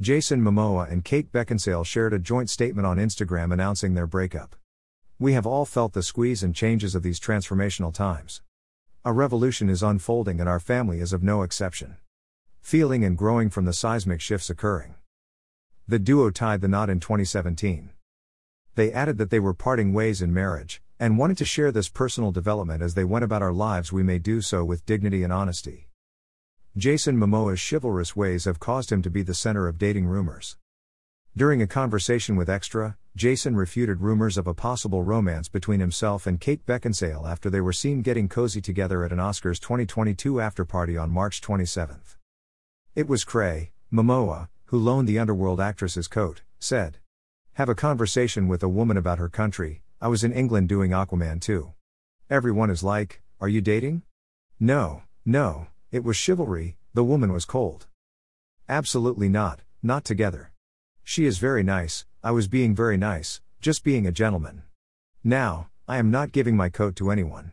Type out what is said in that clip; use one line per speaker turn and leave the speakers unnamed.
Jason Momoa and Kate Beckinsale shared a joint statement on Instagram announcing their breakup. We have all felt the squeeze and changes of these transformational times. A revolution is unfolding and our family is of no exception. Feeling and growing from the seismic shifts occurring. The duo tied the knot in 2017. They added that they were parting ways in marriage, and wanted to share this personal development as they went about our lives, we may do so with dignity and honesty. Jason Momoa's chivalrous ways have caused him to be the center of dating rumors. During a conversation with Extra, Jason refuted rumors of a possible romance between himself and Kate Beckinsale after they were seen getting cozy together at an Oscars 2022 afterparty on March 27. It was Cray, Momoa, who loaned the underworld actress his coat, said. Have a conversation with a woman about her country, I was in England doing Aquaman 2. Everyone is like, Are you dating? No, no, it was chivalry, the woman was cold. Absolutely not, not together. She is very nice, I was being very nice, just being a gentleman. Now, I am not giving my coat to anyone.